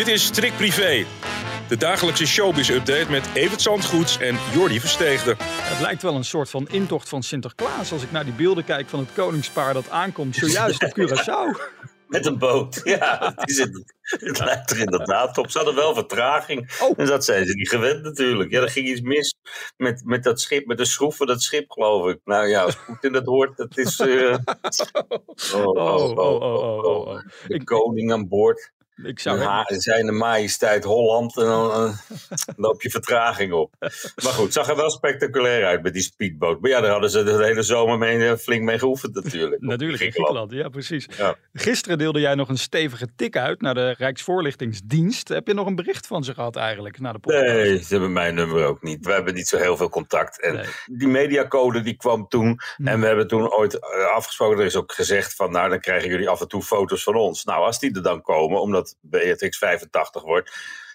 Dit is Strik Privé. De dagelijkse showbiz-update met Evert Zandgoeds en Jordi Versteegde. Het lijkt wel een soort van intocht van Sinterklaas als ik naar die beelden kijk van het koningspaar dat aankomt zojuist op Curaçao. Met een boot, ja. Het, is het, het lijkt er inderdaad op. Ze hadden wel vertraging. Oh. En dat zijn ze niet gewend natuurlijk. Ja, er ging iets mis met, met dat schip, met de schroef van dat schip, geloof ik. Nou ja, als Poetin dat hoort, dat is... eh, oh, Oh, oh, oh, oh, oh, oh. De koning aan boord. Ik zou Zijn majesteit Holland. En dan eh, loop je vertraging op. Maar goed, het zag er wel spectaculair uit met die speedboot. Maar ja, daar hadden ze de hele zomer mee, eh, flink mee geoefend natuurlijk. Natuurlijk, in Griekenland. Ja, precies. Ja. Gisteren deelde jij nog een stevige tik uit naar de Rijksvoorlichtingsdienst. Heb je nog een bericht van ze gehad eigenlijk, na de podcast? Nee, ze hebben mijn nummer ook niet. We hebben niet zo heel veel contact. En Nee. die mediacode die kwam toen. Hm. En we hebben toen ooit eh, afgesproken. Er is ook gezegd van nou dan krijgen jullie af en toe foto's van ons. Nou als die er dan komen, omdat Beatrix 85 wordt.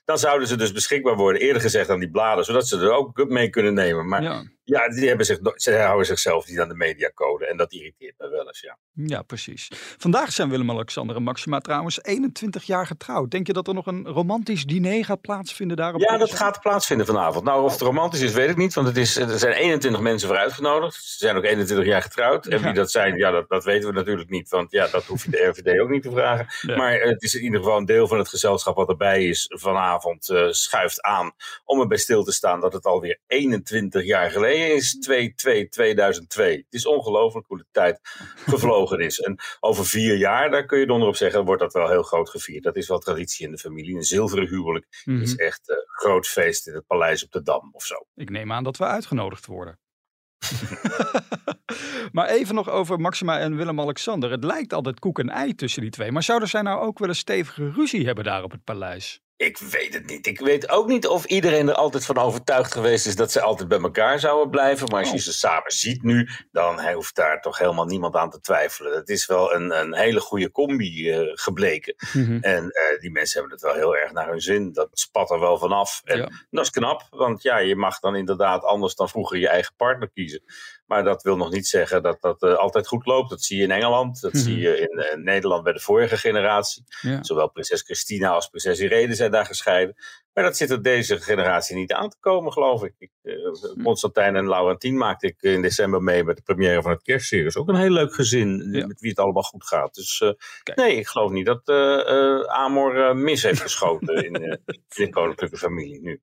Dan zouden ze dus beschikbaar worden, eerder gezegd aan die bladen, zodat ze er ook mee kunnen nemen. Maar ja, Ja, die hebben zich, ze houden zichzelf niet aan de mediacode. En dat irriteert me wel eens, ja. ja, precies. Vandaag zijn Willem-Alexander en Maxima trouwens 21 jaar getrouwd. Denk je dat er nog een romantisch diner gaat plaatsvinden daar op Ja, dat gaat plaatsvinden vanavond. Nou, of het romantisch is, weet ik niet. Want het is, er zijn 21 mensen voor uitgenodigd. Ze zijn ook 21 jaar getrouwd. En wie dat zijn, ja, dat, dat weten we natuurlijk niet. Want ja, dat hoef je de RVD ook niet te vragen. Maar het is in ieder geval een deel van het gezelschap wat erbij is vanavond. Eh, schuift aan om erbij stil te staan dat het alweer 21 jaar geleden is. 2-2-2002. Het is ongelooflijk hoe de tijd gevlogen is. En over vier jaar, daar kun je donder op zeggen, wordt dat wel heel groot gevierd. Dat is wel traditie in de familie. Een zilveren huwelijk Mhm. is echt een groot feest in het paleis op de Dam of zo. Ik neem aan dat we uitgenodigd worden. maar even nog over Maxima en Willem-Alexander. Het lijkt altijd koek en ei tussen die twee. Maar zouden zij nou ook wel een stevige ruzie hebben daar op het paleis? Ik weet het niet. Ik weet ook niet of iedereen er altijd van overtuigd geweest is dat ze altijd bij elkaar zouden blijven. Maar als je Oh. ze samen ziet nu, dan hoeft daar toch helemaal niemand aan te twijfelen. Het is wel een, een hele goede combi eh, gebleken. En eh, die mensen hebben het wel heel erg naar hun zin. Dat spat er wel vanaf. En Ja. dat is knap, want ja, je mag dan inderdaad anders dan vroeger je eigen partner kiezen. Maar dat wil nog niet zeggen dat dat eh, altijd goed loopt. Dat zie je in Engeland, dat Mhm. zie je in Nederland bij de vorige generatie. Ja. Zowel prinses Christina als prinses Irene zijn daar gescheiden. Maar dat zit er deze generatie niet aan te komen, geloof ik. ik eh, Constantijn en Laurentien maakte ik in december mee met de première van het kerstseries. Ook een heel leuk gezin, Ja. met wie het allemaal goed gaat. Dus eh, nee, ik geloof niet dat eh, eh, Amor eh, mis heeft geschoten in, eh, in de koninklijke familie nu.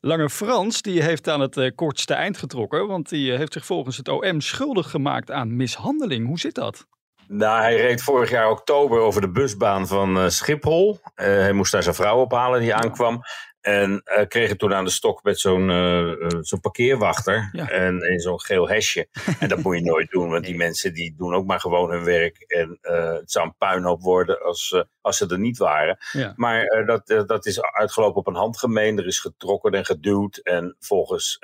Lange Frans die heeft aan het eh, kortste eind getrokken. Want die eh, heeft zich volgens het OM schuldig gemaakt aan mishandeling. Hoe zit dat? Nou, hij reed vorig jaar oktober over de busbaan van eh, Schiphol. Eh, hij moest daar zijn vrouw ophalen die aankwam. En eh, kreeg het toen aan de stok met zo'n eh, eh, zo'n parkeerwachter. Ja. En in zo'n geel hesje. en dat moet je nooit doen, want die mensen die doen ook maar gewoon hun werk. En het zou een puinhoop worden als, als ze er niet waren. Ja. Maar dat, dat is uitgelopen op een handgemeen. Er is getrokken en geduwd. En volgens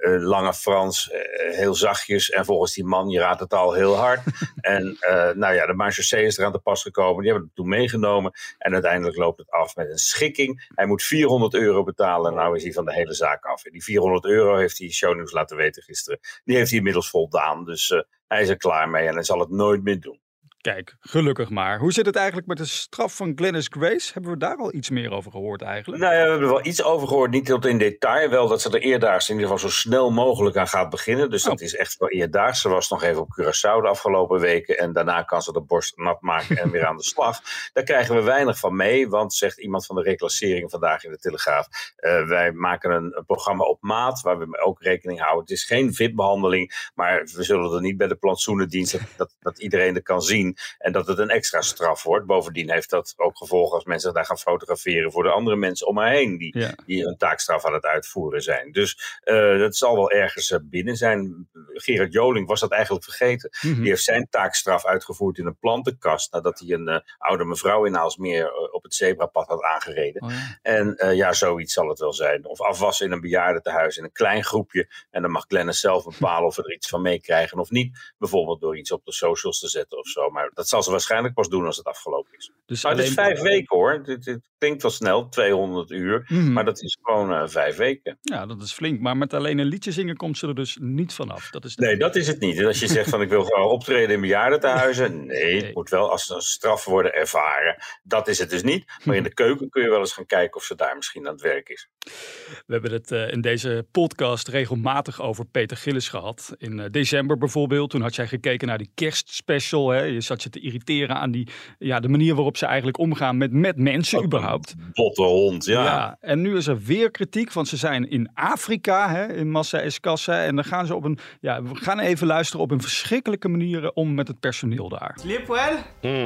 Lange Frans heel zachtjes. En volgens die man, je raadt het al, heel hard. en nou ja, de marechaussee is eraan te pas gekomen. Die hebben het toen meegenomen. En uiteindelijk loopt het af met een schikking. Hij moet 400 euro betalen. En nou is hij van de hele zaak af. En die 400 euro heeft hij shownieuws laten weten gisteren. Die heeft hij inmiddels voldaan. Dus eh, hij is er klaar mee. En hij zal het nooit meer doen. Kijk, gelukkig maar. Hoe zit het eigenlijk met de straf van Glennis Grace? Hebben we daar al iets meer over gehoord eigenlijk? Nou ja, we hebben wel iets over gehoord, niet tot in detail. Wel dat ze er eerdaags in ieder geval zo snel mogelijk aan gaat beginnen. Dus dat Oh. is echt wel eerdaags. Ze was nog even op Curaçao de afgelopen weken. En daarna kan ze de borst nat maken en weer aan de slag. Daar krijgen we weinig van mee. Want, zegt iemand van de reclassering vandaag in de Telegraaf. eh, wij maken een, een programma op maat waar we ook rekening houden. Het is geen VIP-behandeling. Maar we zullen er niet bij de plantsoenendienst dat, dat, dat iedereen er kan zien. En dat het een extra straf wordt. Bovendien heeft dat ook gevolgen als mensen daar gaan fotograferen voor de andere mensen om haar heen. Die, Ja. die hun taakstraf aan het uitvoeren zijn. Dus eh, dat zal wel ergens eh, binnen zijn. Gerard Joling was dat eigenlijk vergeten. Mhm. Die heeft zijn taakstraf uitgevoerd in een plantenkast. Nadat hij een eh, oude mevrouw in Aalsmeer op het zebrapad had aangereden. Oh, ja. En ja, zoiets zal het wel zijn. Of afwassen in een bejaardentehuis in een klein groepje. En dan mag Glennis zelf bepalen of we er iets van meekrijgen of niet. Bijvoorbeeld door iets op de socials te zetten of zo. Maar maar dat zal ze waarschijnlijk pas doen als het afgelopen is. Dus Maar het is vijf weken hoor. Dit, dit klinkt wel snel, 200 uur. Mhm. Maar dat is gewoon eh, vijf weken. Ja, dat is flink. Maar met alleen een liedje zingen komt ze er dus niet vanaf. Dat is de- Nee, dat is het niet. En als je zegt van ik wil gewoon optreden in bejaardentehuizen. Nee, Nee. het moet wel als een straf worden ervaren. Dat is het dus niet. Maar in de keuken kun je wel eens gaan kijken of ze daar misschien aan het werk is. We hebben het eh, in deze podcast regelmatig over Peter Gillis gehad. In eh, december bijvoorbeeld, toen had jij gekeken naar die kerstspecial. Hè? Je zat je te irriteren aan die, ja, de manier waarop ze eigenlijk omgaan met, met mensen überhaupt. Botte hond, ja. en nu is er weer kritiek, want ze zijn in Afrika, hè, in Massa Escassa. En dan gaan ze op een, ja, we gaan even luisteren op een verschrikkelijke manier om met het personeel daar. Sleep well?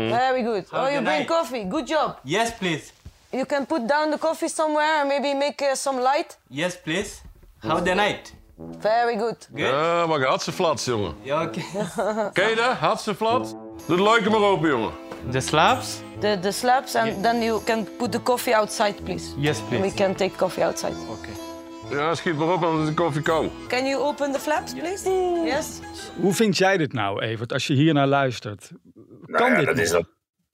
Very good. Oh, you bring coffee. Good job. Yes, please. You can put down the coffee somewhere and maybe make uh, some light. Yes, please. How the night? Very good. Ja, maar hatseflats, jongen. Yeah, okay. Ken je dat? Doe de leuke maar open, jongen. the slabs? The, the slabs and then you can put the coffee outside, please. Yes, We please. can take coffee outside. Okay. Ja, schiet maar op, anders is de koffie koud. Can you open the flaps, please? Yes. Hoe vind jij dit nou, Evert, als je hier naar luistert? Nou Kan ja, dit dat is dat.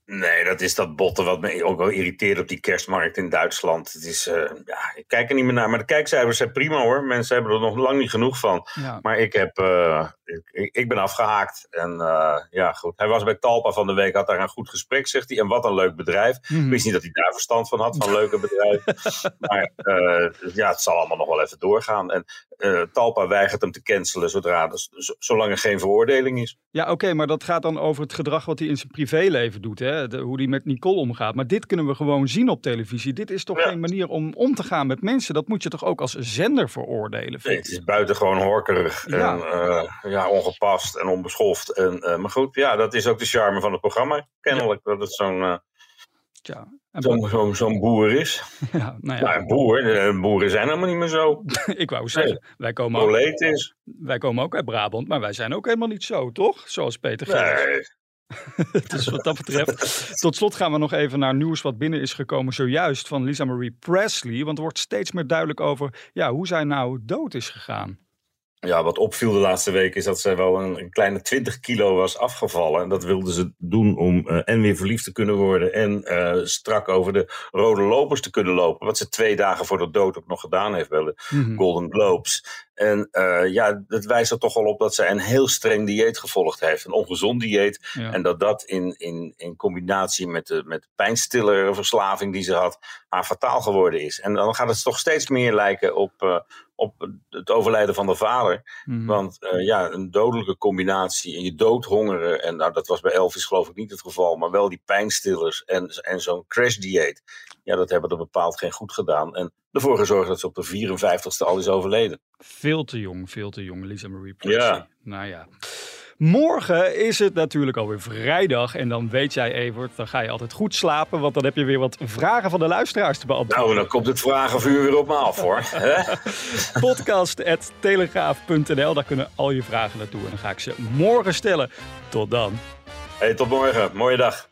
Nee, dat is dat botten wat me ook wel irriteert op die kerstmarkt in Duitsland. Het is, eh, ja, ik kijk er niet meer naar. Maar de kijkcijfers zijn prima hoor. Mensen hebben er nog lang niet genoeg van. Ja. Maar ik, heb, eh, ik, ik- ben afgehaakt. En eh, ja, goed. Hij was bij Talpa van de week, had daar een goed gesprek, zegt hij. En wat een leuk bedrijf. Mhm. Ik wist niet dat hij daar verstand van had, van leuke bedrijven. maar eh, ja, het zal allemaal nog wel even doorgaan. En eh, Talpa weigert hem te cancelen zodra, z- zolang er geen veroordeling is. Ja, oké, maar dat gaat dan over het gedrag wat hij in zijn privéleven doet. Hè? De- hoe hij met Nicole omgaat. Maar dit kunnen we gewoon zien op televisie. Dit is toch Ja. geen manier om om te gaan met mensen. Dat moet je toch ook als zender veroordelen, Nee, het is buitengewoon horkerig Ja. en eh, ja, ongepast en onbeschoft. En, eh, maar goed, ja, dat is ook de charme van het programma. Kennelijk dat het zo'n eh, en zo'n boer is. ja, nou Nou, ja, een boer, eh, boeren zijn helemaal niet meer zo. ik wou zeggen, wij komen, ook, is. wij komen ook uit Brabant, maar wij zijn ook helemaal niet zo, toch? Zoals Peter Gillis. Nee, Dus wat dat betreft. Tot slot gaan we nog even naar nieuws wat binnen is gekomen zojuist van Lisa Marie Presley. Want er wordt steeds meer duidelijk over ja, hoe zij nou dood is gegaan. Ja, wat opviel de laatste week is dat zij wel een, een kleine 20 kilo was afgevallen. En dat wilde ze doen om eh, en weer verliefd te kunnen worden en eh, strak over de rode lopers te kunnen lopen. Wat ze twee dagen voor de dood ook nog gedaan heeft bij de Mhm. Golden Globes. En eh, ja, dat wijst er toch wel op dat zij een heel streng dieet gevolgd heeft. Een ongezond dieet. Ja. En dat dat in, in, in combinatie met de, met de pijnstillerverslaving die ze had, haar fataal geworden is. En dan gaat het toch steeds meer lijken op, eh, op het overlijden van de vader. Mhm. Want eh, ja, een dodelijke combinatie en je doodhongeren. En nou, dat was bij Elvis geloof ik niet het geval. Maar wel die pijnstillers en, en zo'n crash-dieet. Ja, dat hebben er bepaald geen goed gedaan. En ervoor gezorgd dat ze op de 54ste al is overleden. Veel te jong, veel te jong, Lisa Marie Presley. Ja. Nou ja. Morgen is het natuurlijk alweer vrijdag. En dan weet jij, Evert, dan ga je altijd goed slapen. Want dan heb je weer wat vragen van de luisteraars te beantwoorden. Nou, dan komt het vragenvuur weer op me af hoor. Podcast.telegraaf.nl, daar kunnen al je vragen naartoe. En dan ga ik ze morgen stellen. Tot dan. hey, tot morgen. Mooie dag.